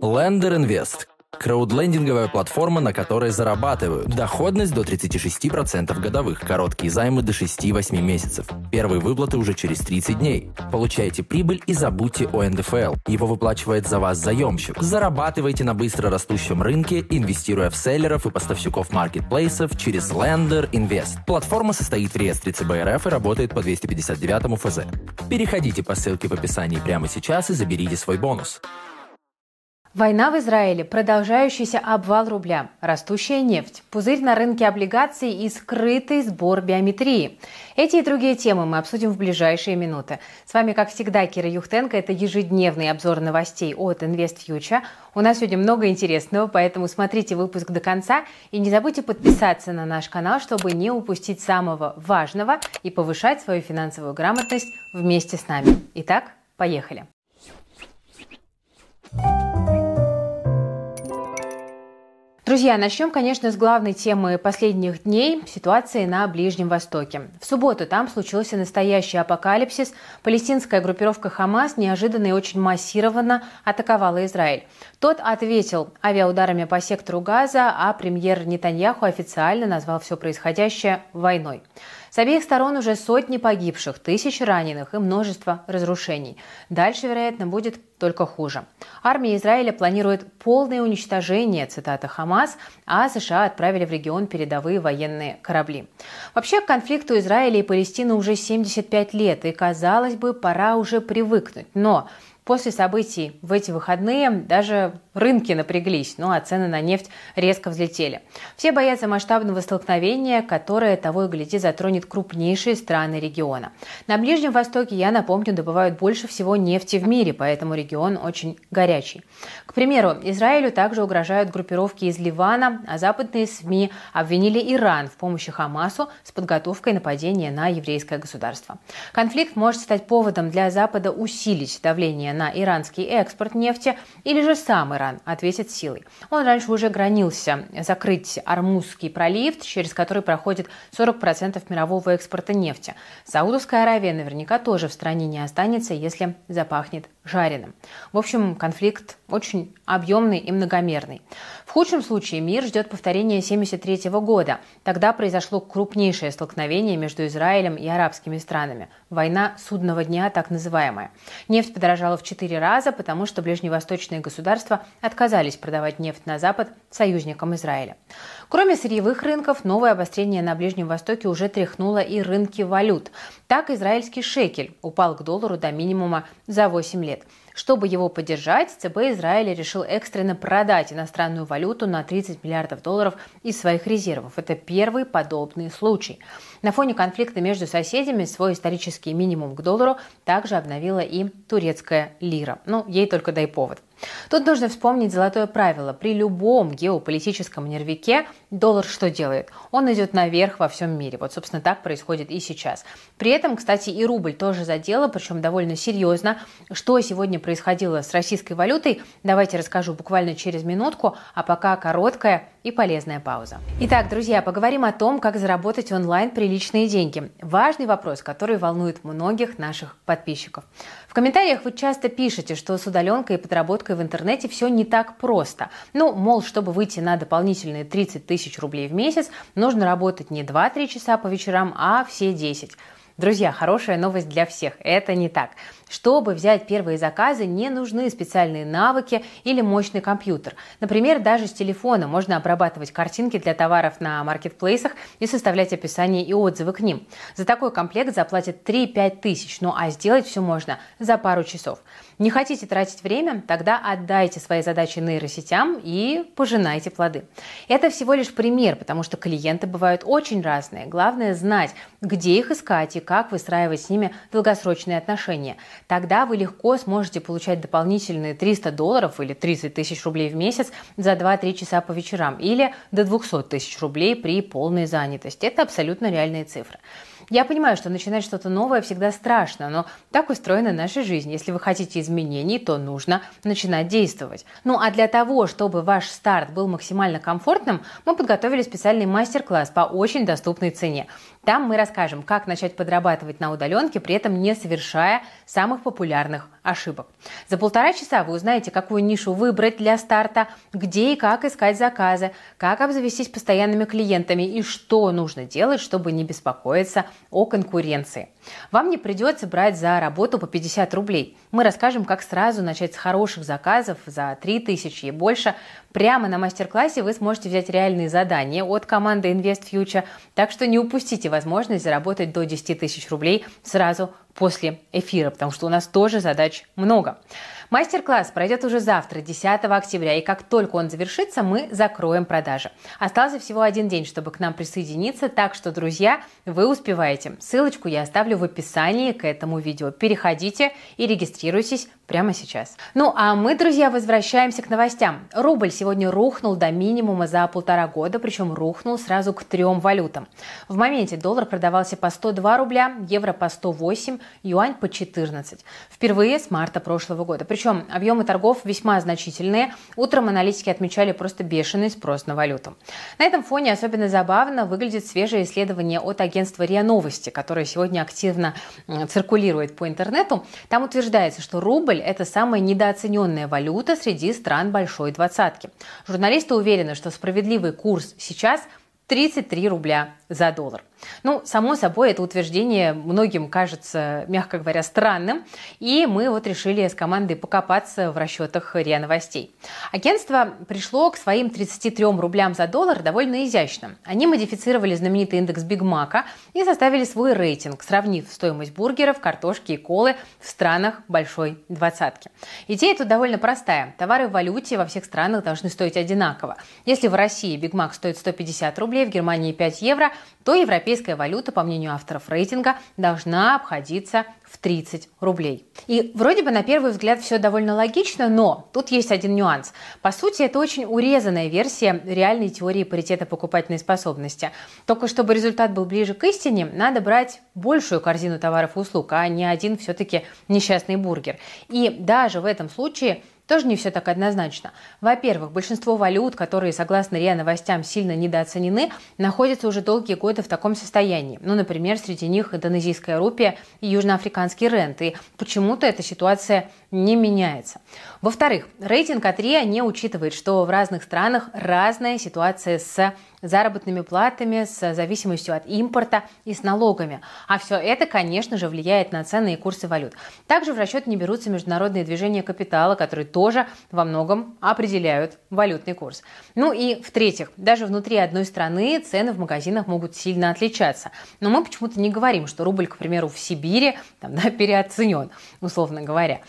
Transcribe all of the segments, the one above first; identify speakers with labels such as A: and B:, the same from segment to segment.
A: Lender Invest Краудлендинговая платформа, на которой зарабатывают. Доходность до 36% годовых, короткие займы до 6-8 месяцев. Первые выплаты уже через 30 дней. Получайте прибыль и забудьте о НДФЛ. Его выплачивает за вас заемщик. Зарабатывайте на быстро растущем рынке, инвестируя в селлеров и поставщиков маркетплейсов через Lender Invest. Платформа состоит в реестре ЦБРФ и работает по 259 ФЗ. Переходите по ссылке в описании прямо сейчас и заберите свой бонус.
B: Война в Израиле, продолжающийся обвал рубля, растущая нефть, пузырь на рынке облигаций и скрытый сбор биометрии. Эти и другие темы мы обсудим в ближайшие минуты. С вами, как всегда, Кира Юхтенко. Это ежедневный обзор новостей от InvestFuture. У нас сегодня много интересного, поэтому смотрите выпуск до конца и не забудьте подписаться на наш канал, чтобы не упустить самого важного и повышать свою финансовую грамотность вместе с нами. Итак, поехали. Друзья, начнем, конечно, с главной темы последних дней – ситуации на Ближнем Востоке. В субботу там случился настоящий апокалипсис. Палестинская группировка «Хамас» неожиданно и очень массированно атаковала Израиль. Тот ответил авиаударами по сектору Газа, а премьер Нетаньяху официально назвал все происходящее войной. С обеих сторон уже сотни погибших, тысячи раненых и множество разрушений. Дальше, вероятно, будет только хуже. Армия Израиля планирует полное уничтожение, цитата Хамас, а США отправили в регион передовые военные корабли. Вообще к конфликту Израиля и Палестины уже 75 лет, и, казалось бы, пора уже привыкнуть. Но После событий в эти выходные даже рынки напряглись, ну а цены на нефть резко взлетели. Все боятся масштабного столкновения, которое того и гляди затронет крупнейшие страны региона. На Ближнем Востоке, я напомню, добывают больше всего нефти в мире, поэтому регион очень горячий. К примеру, Израилю также угрожают группировки из Ливана, а западные СМИ обвинили Иран в помощи Хамасу с подготовкой нападения на еврейское государство. Конфликт может стать поводом для Запада усилить давление на иранский экспорт нефти или же сам Иран ответит силой. Он раньше уже гранился закрыть Армузский пролив, через который проходит 40% мирового экспорта нефти. Саудовская Аравия наверняка тоже в стране не останется, если запахнет жареным. В общем, конфликт очень объемный и многомерный. В худшем случае мир ждет повторения 1973 года. Тогда произошло крупнейшее столкновение между Израилем и арабскими странами. Война судного дня, так называемая. Нефть подорожала в четыре раза, потому что ближневосточные государства отказались продавать нефть на Запад союзникам Израиля. Кроме сырьевых рынков, новое обострение на Ближнем Востоке уже тряхнуло и рынки валют. Так израильский шекель упал к доллару до минимума за 8 лет. Чтобы его поддержать, ЦБ Израиля решил экстренно продать иностранную валюту на 30 миллиардов долларов из своих резервов. Это первый подобный случай. На фоне конфликта между соседями свой исторический минимум к доллару также обновила и турецкая лира. Ну, ей только дай повод. Тут нужно вспомнить золотое правило. При любом геополитическом нервике доллар что делает? Он идет наверх во всем мире. Вот, собственно, так происходит и сейчас. При этом, кстати, и рубль тоже задело, причем довольно серьезно. Что сегодня происходило с российской валютой, давайте расскажу буквально через минутку, а пока короткая и полезная пауза. Итак, друзья, поговорим о том, как заработать онлайн приличные деньги. Важный вопрос, который волнует многих наших подписчиков. В комментариях вы часто пишете, что с удаленкой и подработкой в интернете все не так просто. Ну, мол, чтобы выйти на дополнительные 30 тысяч рублей в месяц, нужно работать не 2-3 часа по вечерам, а все 10. Друзья, хорошая новость для всех. Это не так. Чтобы взять первые заказы, не нужны специальные навыки или мощный компьютер. Например, даже с телефона можно обрабатывать картинки для товаров на маркетплейсах и составлять описание и отзывы к ним. За такой комплект заплатят 3-5 тысяч, ну а сделать все можно за пару часов. Не хотите тратить время? Тогда отдайте свои задачи нейросетям и пожинайте плоды. Это всего лишь пример, потому что клиенты бывают очень разные. Главное знать, где их искать и как выстраивать с ними долгосрочные отношения. Тогда вы легко сможете получать дополнительные 300 долларов или 30 тысяч рублей в месяц за 2-3 часа по вечерам или до 200 тысяч рублей при полной занятости. Это абсолютно реальные цифры. Я понимаю, что начинать что-то новое всегда страшно, но так устроена наша жизнь. Если вы хотите изменений, то нужно начинать действовать. Ну а для того, чтобы ваш старт был максимально комфортным, мы подготовили специальный мастер-класс по очень доступной цене. Там мы расскажем, как начать подрабатывать на удаленке, при этом не совершая самых популярных ошибок. За полтора часа вы узнаете, какую нишу выбрать для старта, где и как искать заказы, как обзавестись постоянными клиентами и что нужно делать, чтобы не беспокоиться о конкуренции. Вам не придется брать за работу по 50 рублей. Мы расскажем, как сразу начать с хороших заказов за 3000 и больше. Прямо на мастер-классе вы сможете взять реальные задания от команды Invest Future, так что не упустите возможность заработать до 10 тысяч рублей сразу после эфира, потому что у нас тоже задач много. Мастер-класс пройдет уже завтра, 10 октября, и как только он завершится, мы закроем продажи. Остался всего один день, чтобы к нам присоединиться, так что, друзья, вы успеваете. Ссылочку я оставлю в описании к этому видео. Переходите и регистрируйтесь прямо сейчас. Ну а мы, друзья, возвращаемся к новостям. Рубль сегодня рухнул до минимума за полтора года, причем рухнул сразу к трем валютам. В моменте доллар продавался по 102 рубля, евро по 108, юань по 14. Впервые с марта прошлого года. Причем объемы торгов весьма значительные. Утром аналитики отмечали просто бешеный спрос на валюту. На этом фоне особенно забавно выглядит свежее исследование от агентства РИА Новости, которое сегодня активно циркулирует по интернету. Там утверждается, что рубль это самая недооцененная валюта среди стран Большой Двадцатки. Журналисты уверены, что справедливый курс сейчас 33 рубля за доллар. Ну, само собой, это утверждение многим кажется, мягко говоря, странным, и мы вот решили с командой покопаться в расчетах РИА Новостей. Агентство пришло к своим 33 рублям за доллар довольно изящно. Они модифицировали знаменитый индекс Биг Мака и составили свой рейтинг, сравнив стоимость бургеров, картошки и колы в странах Большой Двадцатки. Идея тут довольно простая. Товары в валюте во всех странах должны стоить одинаково. Если в России Биг Мак стоит 150 рублей, в Германии 5 евро, то европейская валюта, по мнению авторов рейтинга, должна обходиться в 30 рублей. И вроде бы на первый взгляд все довольно логично, но тут есть один нюанс. По сути, это очень урезанная версия реальной теории паритета покупательной способности. Только чтобы результат был ближе к истине, надо брать большую корзину товаров и услуг, а не один все-таки несчастный бургер. И даже в этом случае тоже не все так однозначно. Во-первых, большинство валют, которые, согласно РИА новостям, сильно недооценены, находятся уже долгие годы в таком состоянии. Ну, например, среди них индонезийская рупия и южноафриканский рент. И почему-то эта ситуация не меняется. Во-вторых, рейтинг от РИА не учитывает, что в разных странах разная ситуация с заработными платами, с зависимостью от импорта и с налогами. А все это, конечно же, влияет на цены и курсы валют. Также в расчет не берутся международные движения капитала, которые тоже во многом определяют валютный курс. Ну и в-третьих, даже внутри одной страны цены в магазинах могут сильно отличаться. Но мы почему-то не говорим, что рубль, к примеру, в Сибири там, да, переоценен, условно говоря.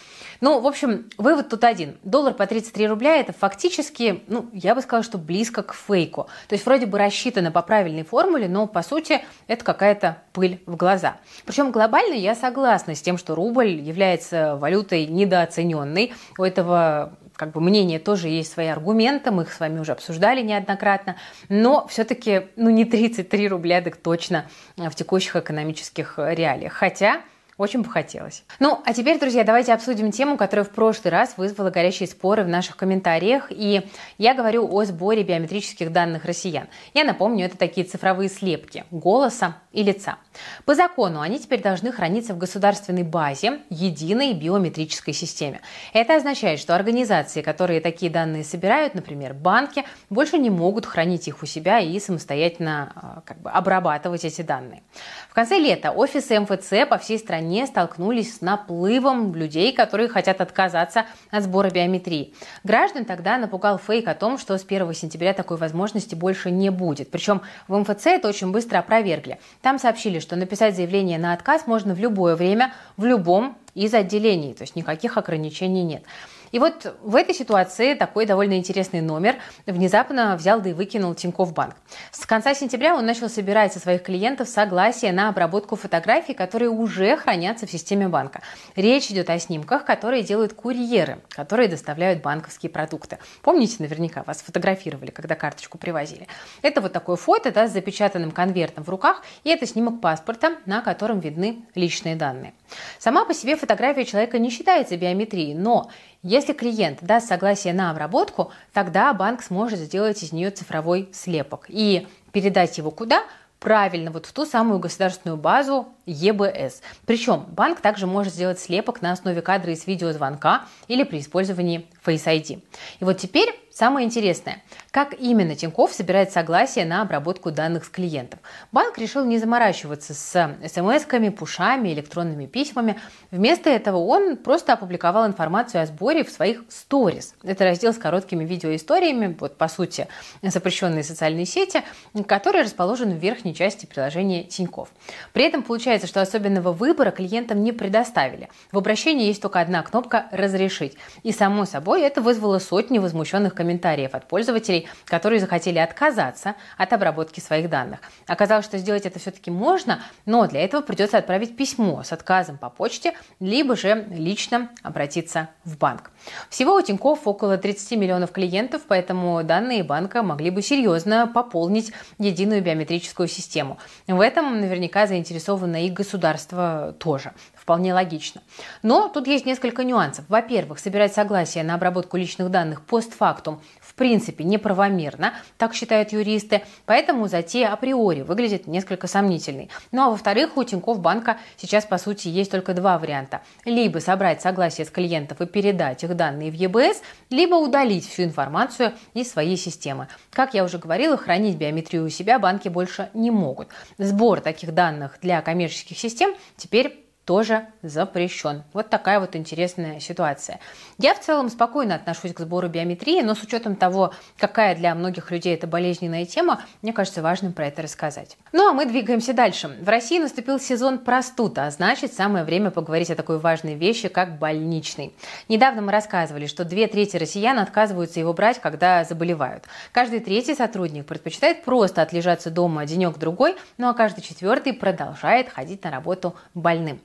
B: Ну, в общем, вывод тут один. Доллар по 33 рубля – это фактически, ну, я бы сказала, что близко к фейку. То есть вроде бы рассчитано по правильной формуле, но по сути это какая-то пыль в глаза. Причем глобально я согласна с тем, что рубль является валютой недооцененной. У этого как бы мнения тоже есть свои аргументы, мы их с вами уже обсуждали неоднократно, но все-таки ну, не 33 рубля, так точно в текущих экономических реалиях. Хотя очень бы хотелось. Ну, а теперь, друзья, давайте обсудим тему, которая в прошлый раз вызвала горячие споры в наших комментариях. И я говорю о сборе биометрических данных россиян. Я напомню, это такие цифровые слепки голоса и лица. По закону они теперь должны храниться в государственной базе единой биометрической системе. Это означает, что организации, которые такие данные собирают, например, банки, больше не могут хранить их у себя и самостоятельно а, как бы, обрабатывать эти данные. В конце лета офисы МФЦ по всей стране стране столкнулись с наплывом людей, которые хотят отказаться от сбора биометрии. Граждан тогда напугал фейк о том, что с 1 сентября такой возможности больше не будет. Причем в МФЦ это очень быстро опровергли. Там сообщили, что написать заявление на отказ можно в любое время, в любом из отделений, то есть никаких ограничений нет. И вот в этой ситуации такой довольно интересный номер внезапно взял да и выкинул Тинькофф Банк. С конца сентября он начал собирать со своих клиентов согласие на обработку фотографий, которые уже хранятся в системе банка. Речь идет о снимках, которые делают курьеры, которые доставляют банковские продукты. Помните, наверняка вас фотографировали, когда карточку привозили. Это вот такое фото да, с запечатанным конвертом в руках, и это снимок паспорта, на котором видны личные данные. Сама по себе фотография человека не считается биометрией, но если клиент даст согласие на обработку, тогда банк сможет сделать из нее цифровой слепок и передать его куда? Правильно, вот в ту самую государственную базу ЕБС. Причем банк также может сделать слепок на основе кадра из видеозвонка или при использовании Face ID. И вот теперь самое интересное. Как именно Тиньков собирает согласие на обработку данных с клиентов? Банк решил не заморачиваться с смс-ками, пушами, электронными письмами. Вместо этого он просто опубликовал информацию о сборе в своих сторис. Это раздел с короткими видеоисториями, вот по сути запрещенные социальные сети, который расположен в верхней части приложения Тиньков. При этом получается, что особенного выбора клиентам не предоставили. В обращении есть только одна кнопка «Разрешить». И само собой это вызвало сотни возмущенных комментариев от пользователей, которые захотели отказаться от обработки своих данных. Оказалось, что сделать это все-таки можно, но для этого придется отправить письмо с отказом по почте, либо же лично обратиться в банк. Всего у Тинькофф около 30 миллионов клиентов, поэтому данные банка могли бы серьезно пополнить единую биометрическую систему. В этом наверняка заинтересовано и государство тоже. Вполне логично. Но тут есть несколько нюансов. Во-первых, собирать согласие на обработку личных данных постфактум в принципе неправомерно, так считают юристы, поэтому затея априори выглядит несколько сомнительной. Ну а во-вторых, у Тинькофф банка сейчас по сути есть только два варианта. Либо собрать согласие с клиентов и передать их данные в ЕБС, либо удалить всю информацию из своей системы. Как я уже говорила, хранить биометрию у себя банки больше не могут. Сбор таких данных для коммерческих систем теперь тоже запрещен. Вот такая вот интересная ситуация. Я в целом спокойно отношусь к сбору биометрии, но с учетом того, какая для многих людей это болезненная тема, мне кажется важным про это рассказать. Ну а мы двигаемся дальше. В России наступил сезон простуд, а значит самое время поговорить о такой важной вещи, как больничный. Недавно мы рассказывали, что две трети россиян отказываются его брать, когда заболевают. Каждый третий сотрудник предпочитает просто отлежаться дома денек-другой, ну а каждый четвертый продолжает ходить на работу больным.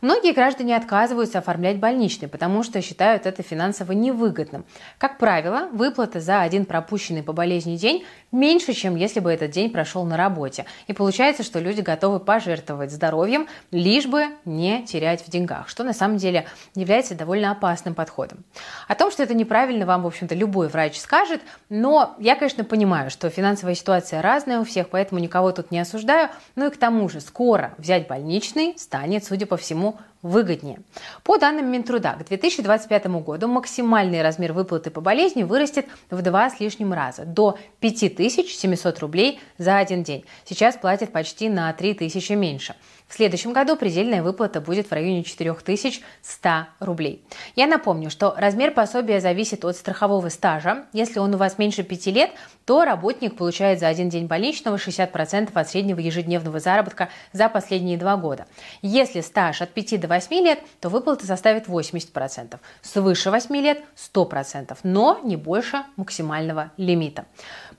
B: Многие граждане отказываются оформлять больничный, потому что считают это финансово невыгодным. Как правило, выплата за один пропущенный по болезни день меньше, чем если бы этот день прошел на работе. И получается, что люди готовы пожертвовать здоровьем, лишь бы не терять в деньгах, что на самом деле является довольно опасным подходом. О том, что это неправильно, вам, в общем-то, любой врач скажет, но я, конечно, понимаю, что финансовая ситуация разная у всех, поэтому никого тут не осуждаю. Ну и к тому же, скоро взять больничный станет, судя по всему, выгоднее. По данным Минтруда, к 2025 году максимальный размер выплаты по болезни вырастет в два с лишним раза, до 5700 рублей за один день. Сейчас платят почти на 3000 меньше. В следующем году предельная выплата будет в районе 4100 рублей. Я напомню, что размер пособия зависит от страхового стажа. Если он у вас меньше 5 лет, то работник получает за один день больничного 60% от среднего ежедневного заработка за последние два года. Если стаж от 5 до 8 лет, то выплата составит 80%. Свыше 8 лет – 100%, но не больше максимального лимита.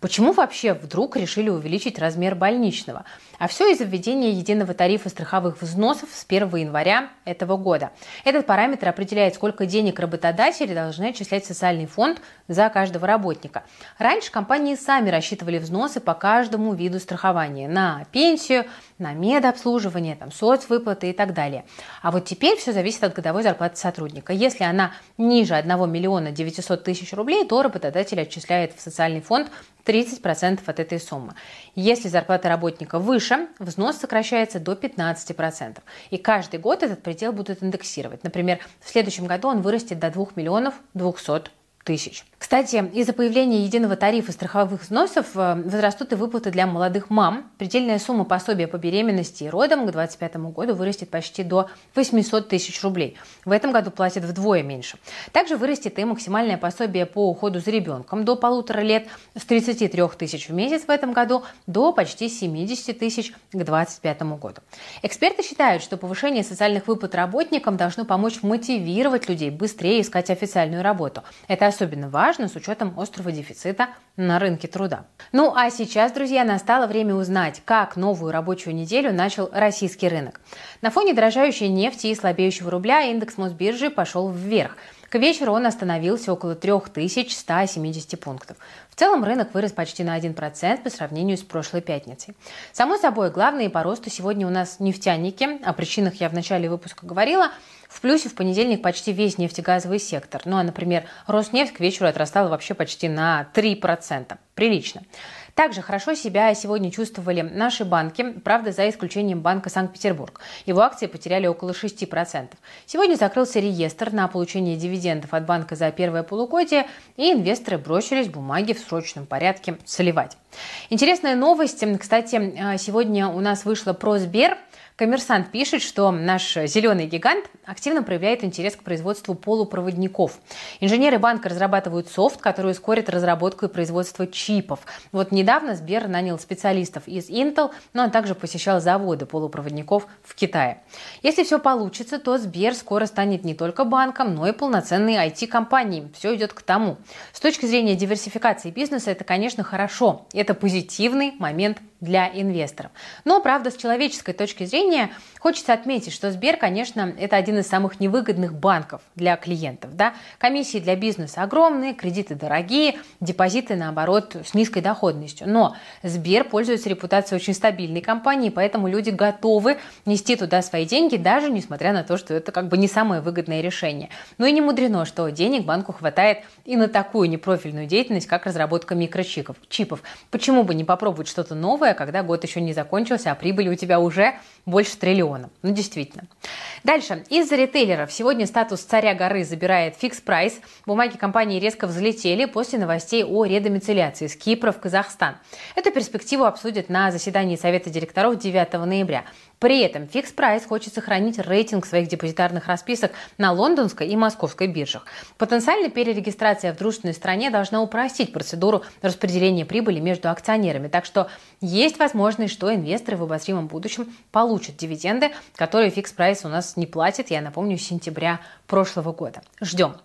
B: Почему вообще вдруг решили увеличить размер больничного? А все из-за введения единого тарифа страховых взносов с 1 января этого года. Этот параметр определяет, сколько денег работодатели должны отчислять в социальный фонд за каждого работника. Раньше компании сами рассчитывали взносы по каждому виду страхования на пенсию, на медобслуживание, там, соцвыплаты и так далее. А вот теперь все зависит от годовой зарплаты сотрудника. Если она ниже 1 миллиона 900 тысяч рублей, то работодатель отчисляет в социальный фонд 30% от этой суммы. Если зарплата работника выше, взнос сокращается до 15%. И каждый год этот предел будут индексировать. Например, в следующем году он вырастет до 2 миллионов 200 тысяч. Кстати, из-за появления единого тарифа страховых взносов э, возрастут и выплаты для молодых мам. Предельная сумма пособия по беременности и родам к 2025 году вырастет почти до 800 тысяч рублей. В этом году платят вдвое меньше. Также вырастет и максимальное пособие по уходу за ребенком до полутора лет с 33 тысяч в месяц в этом году до почти 70 тысяч к 2025 году. Эксперты считают, что повышение социальных выплат работникам должно помочь мотивировать людей быстрее искать официальную работу. Это особенно важно с учетом острого дефицита на рынке труда. Ну а сейчас, друзья, настало время узнать, как новую рабочую неделю начал российский рынок. На фоне дорожающей нефти и слабеющего рубля индекс Мосбиржи пошел вверх. К вечеру он остановился около 3170 пунктов. В целом рынок вырос почти на 1% по сравнению с прошлой пятницей. Само собой, главные по росту сегодня у нас нефтяники. О причинах я в начале выпуска говорила. В плюсе в понедельник почти весь нефтегазовый сектор. Ну а, например, Роснефть к вечеру отрастала вообще почти на 3%. Прилично. Также хорошо себя сегодня чувствовали наши банки, правда, за исключением Банка Санкт-Петербург. Его акции потеряли около 6%. Сегодня закрылся реестр на получение дивидендов от банка за первое полугодие, и инвесторы бросились бумаги в срочном порядке соливать. Интересная новость. Кстати, а, сегодня у нас вышла про Сбер – Коммерсант пишет, что наш зеленый гигант активно проявляет интерес к производству полупроводников. Инженеры банка разрабатывают софт, который ускорит разработку и производство чипов. Вот недавно Сбер нанял специалистов из Intel, но он также посещал заводы полупроводников в Китае. Если все получится, то Сбер скоро станет не только банком, но и полноценной IT-компанией. Все идет к тому. С точки зрения диверсификации бизнеса это, конечно, хорошо. Это позитивный момент для инвесторов. Но, правда, с человеческой точки зрения хочется отметить, что Сбер, конечно, это один из самых невыгодных банков для клиентов. Да? Комиссии для бизнеса огромные, кредиты дорогие, депозиты, наоборот, с низкой доходностью. Но Сбер пользуется репутацией очень стабильной компании, поэтому люди готовы нести туда свои деньги, даже несмотря на то, что это как бы не самое выгодное решение. Но и не мудрено, что денег банку хватает и на такую непрофильную деятельность, как разработка микрочипов. Чипов. Почему бы не попробовать что-то новое, первое, когда год еще не закончился, а прибыли у тебя уже больше триллиона. Ну, действительно. Дальше. Из-за ритейлеров сегодня статус царя горы забирает фикс прайс. Бумаги компании резко взлетели после новостей о редомицеляции с Кипра в Казахстан. Эту перспективу обсудят на заседании Совета директоров 9 ноября. При этом Fix Price хочет сохранить рейтинг своих депозитарных расписок на лондонской и московской биржах. Потенциально перерегистрация в дружественной стране должна упростить процедуру распределения прибыли между акционерами. Так что есть возможность, что инвесторы в обозримом будущем получат дивиденды, которые Fix Price у нас не платит, я напомню, с сентября прошлого года. Ждем.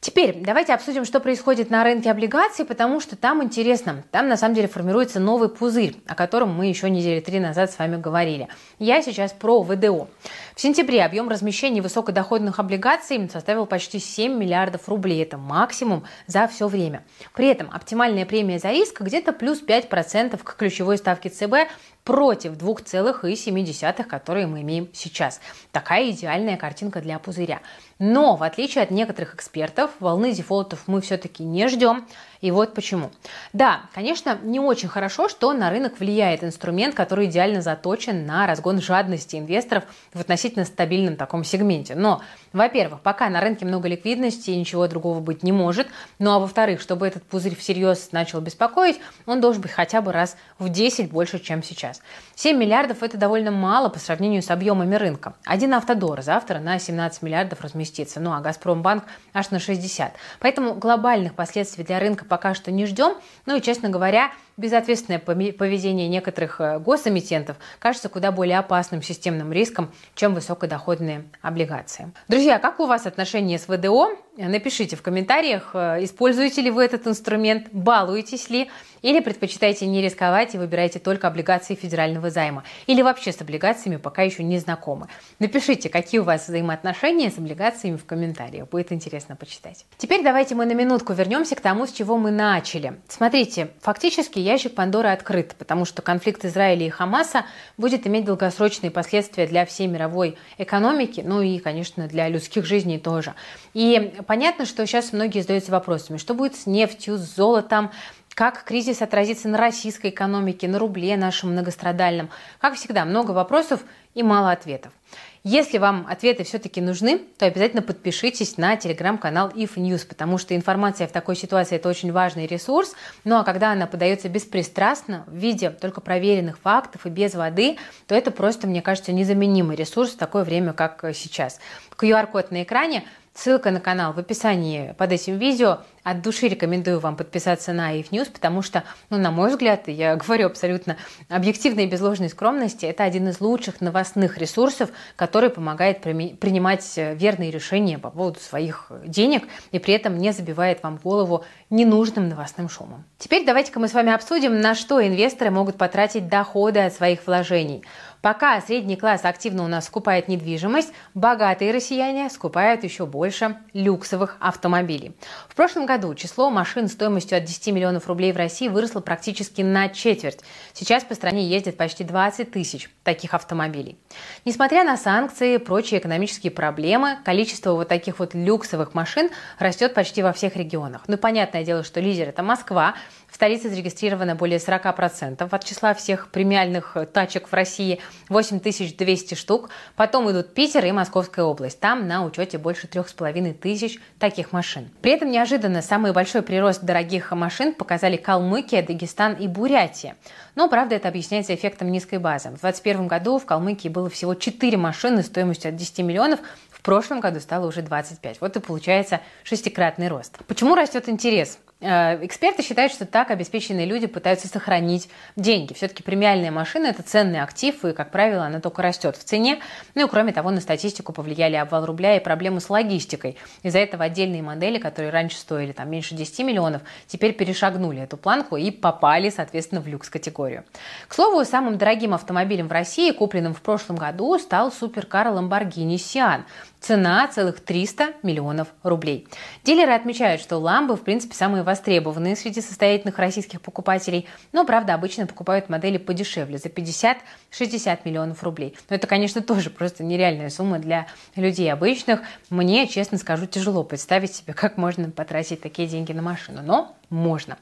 B: Теперь давайте обсудим, что происходит на рынке облигаций, потому что там интересно. Там на самом деле формируется новый пузырь, о котором мы еще недели три назад с вами говорили. Я сейчас про ВДО. В сентябре объем размещения высокодоходных облигаций составил почти 7 миллиардов рублей. Это максимум за все время. При этом оптимальная премия за риск где-то плюс 5% к ключевой ставке ЦБ против 2,7, которые мы имеем сейчас. Такая идеальная картинка для пузыря. Но, в отличие от некоторых экспертов, волны дефолтов мы все-таки не ждем. И вот почему. Да, конечно, не очень хорошо, что на рынок влияет инструмент, который идеально заточен на разгон жадности инвесторов в относительно стабильном таком сегменте. Но, во-первых, пока на рынке много ликвидности ничего другого быть не может. Ну а во-вторых, чтобы этот пузырь всерьез начал беспокоить, он должен быть хотя бы раз в 10 больше, чем сейчас. 7 миллиардов – это довольно мало по сравнению с объемами рынка. Один автодор завтра на 17 миллиардов разместится, ну а Газпромбанк аж на 60. Поэтому глобальных последствий для рынка пока что не ждем. Ну и, честно говоря, безответственное поведение некоторых э, госэмитентов кажется куда более опасным системным риском, чем высокодоходные облигации. Друзья, как у вас отношения с ВДО? Напишите в комментариях, э, используете ли вы этот инструмент, балуетесь ли, или предпочитаете не рисковать и выбираете только облигации федерального займа, или вообще с облигациями пока еще не знакомы. Напишите, какие у вас взаимоотношения с облигациями в комментариях, будет интересно почитать. Теперь давайте мы на минутку вернемся к тому, с чего мы начали. Смотрите, фактически ящик Пандоры открыт, потому что конфликт Израиля и Хамаса будет иметь долгосрочные последствия для всей мировой экономики, ну и, конечно, для людских жизней тоже. И понятно, что сейчас многие задаются вопросами, что будет с нефтью, с золотом, как кризис отразится на российской экономике, на рубле нашем многострадальном. Как всегда, много вопросов и мало ответов. Если вам ответы все-таки нужны, то обязательно подпишитесь на телеграм-канал If News, потому что информация в такой ситуации это очень важный ресурс. Ну а когда она подается беспристрастно, в виде только проверенных фактов и без воды, то это просто, мне кажется, незаменимый ресурс в такое время, как сейчас. QR-код на экране Ссылка на канал в описании под этим видео. От души рекомендую вам подписаться на IF News, потому что, ну, на мой взгляд, я говорю абсолютно объективно и без ложной скромности, это один из лучших новостных ресурсов, который помогает принимать верные решения по поводу своих денег и при этом не забивает вам голову ненужным новостным шумом. Теперь давайте-ка мы с вами обсудим, на что инвесторы могут потратить доходы от своих вложений – Пока средний класс активно у нас скупает недвижимость, богатые россияне скупают еще больше люксовых автомобилей. В прошлом году году число машин стоимостью от 10 миллионов рублей в России выросло практически на четверть. Сейчас по стране ездит почти 20 тысяч таких автомобилей. Несмотря на санкции и прочие экономические проблемы, количество вот таких вот люксовых машин растет почти во всех регионах. Ну, понятное дело, что лидер – это Москва, столице зарегистрировано более 40% от числа всех премиальных тачек в России, 8200 штук. Потом идут Питер и Московская область. Там на учете больше 3500 таких машин. При этом неожиданно самый большой прирост дорогих машин показали Калмыкия, Дагестан и Бурятия. Но, правда, это объясняется эффектом низкой базы. В 2021 году в Калмыкии было всего 4 машины стоимостью от 10 миллионов, в прошлом году стало уже 25. Вот и получается шестикратный рост. Почему растет интерес? Э, эксперты считают, что так обеспеченные люди пытаются сохранить деньги. Все-таки премиальная машина – это ценный актив, и, как правило, она только растет в цене. Ну и, кроме того, на статистику повлияли обвал рубля и проблемы с логистикой. Из-за этого отдельные модели, которые раньше стоили там, меньше 10 миллионов, теперь перешагнули эту планку и попали, соответственно, в люкс-категорию. К слову, самым дорогим автомобилем в России, купленным в прошлом году, стал суперкар Lamborghini Sian. Цена целых 300 миллионов рублей. Дилеры отмечают, что ламбы, в принципе, самые востребованные среди состоятельных российских покупателей, но, правда, обычно покупают модели подешевле, за 50-60 миллионов рублей. Но это, конечно, тоже просто нереальная сумма для людей обычных. Мне, честно скажу, тяжело представить себе, как можно потратить такие деньги на машину, но можно.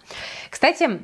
B: Кстати,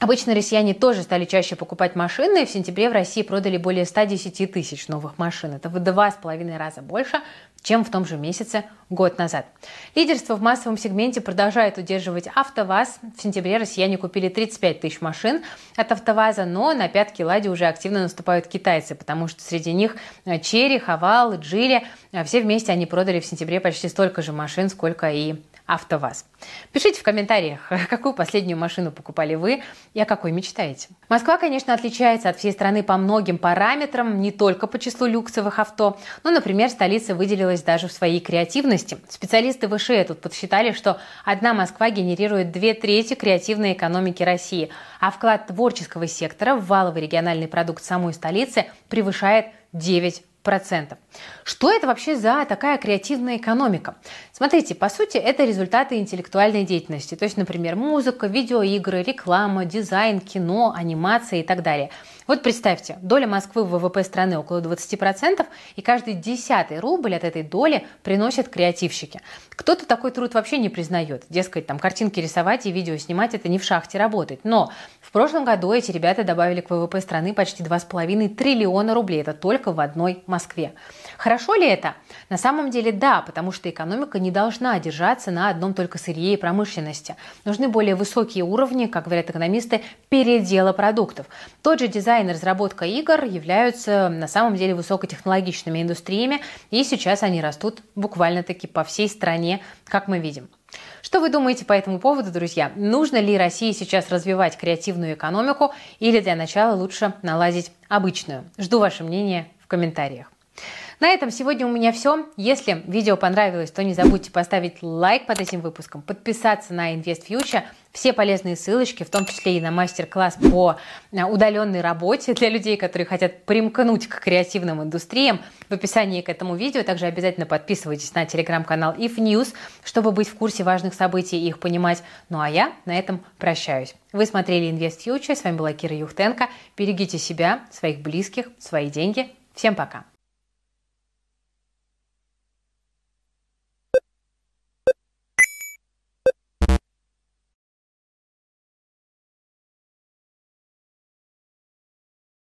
B: Обычно россияне тоже стали чаще покупать машины. В сентябре в России продали более 110 тысяч новых машин. Это в два с половиной раза больше, чем в том же месяце год назад. Лидерство в массовом сегменте продолжает удерживать АвтоВАЗ. В сентябре россияне купили 35 тысяч машин от АвтоВАЗа, но на пятки Лади уже активно наступают китайцы, потому что среди них Черри, Хавал, Джили. Все вместе они продали в сентябре почти столько же машин, сколько и АвтоВАЗ. Пишите в комментариях, какую последнюю машину покупали вы и о какой мечтаете. Москва, конечно, отличается от всей страны по многим параметрам, не только по числу люксовых авто. Ну, например, столица выделилась даже в своей креативности. Специалисты ВШЭ тут подсчитали, что одна Москва генерирует две трети креативной экономики России, а вклад творческого сектора в валовый региональный продукт самой столицы превышает 9 процентов. Что это вообще за такая креативная экономика? Смотрите, по сути, это результаты интеллектуальной деятельности, то есть, например, музыка, видеоигры, реклама, дизайн, кино, анимация и так далее. Вот представьте, доля Москвы в ВВП страны около 20%, и каждый десятый рубль от этой доли приносят креативщики. Кто-то такой труд вообще не признает. Дескать, там картинки рисовать и видео снимать – это не в шахте работать. Но в прошлом году эти ребята добавили к ВВП страны почти 2,5 триллиона рублей. Это только в одной Москве. Хорошо ли это? На самом деле да, потому что экономика не должна держаться на одном только сырье и промышленности. Нужны более высокие уровни, как говорят экономисты, передела продуктов. Тот же дизайн и разработка игр являются на самом деле высокотехнологичными индустриями, и сейчас они растут буквально-таки по всей стране, как мы видим. Что вы думаете по этому поводу, друзья? Нужно ли России сейчас развивать креативную экономику или для начала лучше наладить обычную? Жду ваше мнение в комментариях. На этом сегодня у меня все. Если видео понравилось, то не забудьте поставить лайк под этим выпуском, подписаться на Invest Future. Все полезные ссылочки, в том числе и на мастер-класс по э, удаленной работе для людей, которые хотят примкнуть к креативным индустриям, в описании к этому видео. Также обязательно подписывайтесь на телеграм-канал If News, чтобы быть в курсе важных событий и их понимать. Ну а я на этом прощаюсь. Вы смотрели Invest Future, с вами была Кира Юхтенко. Берегите себя, своих близких, свои деньги. Всем пока!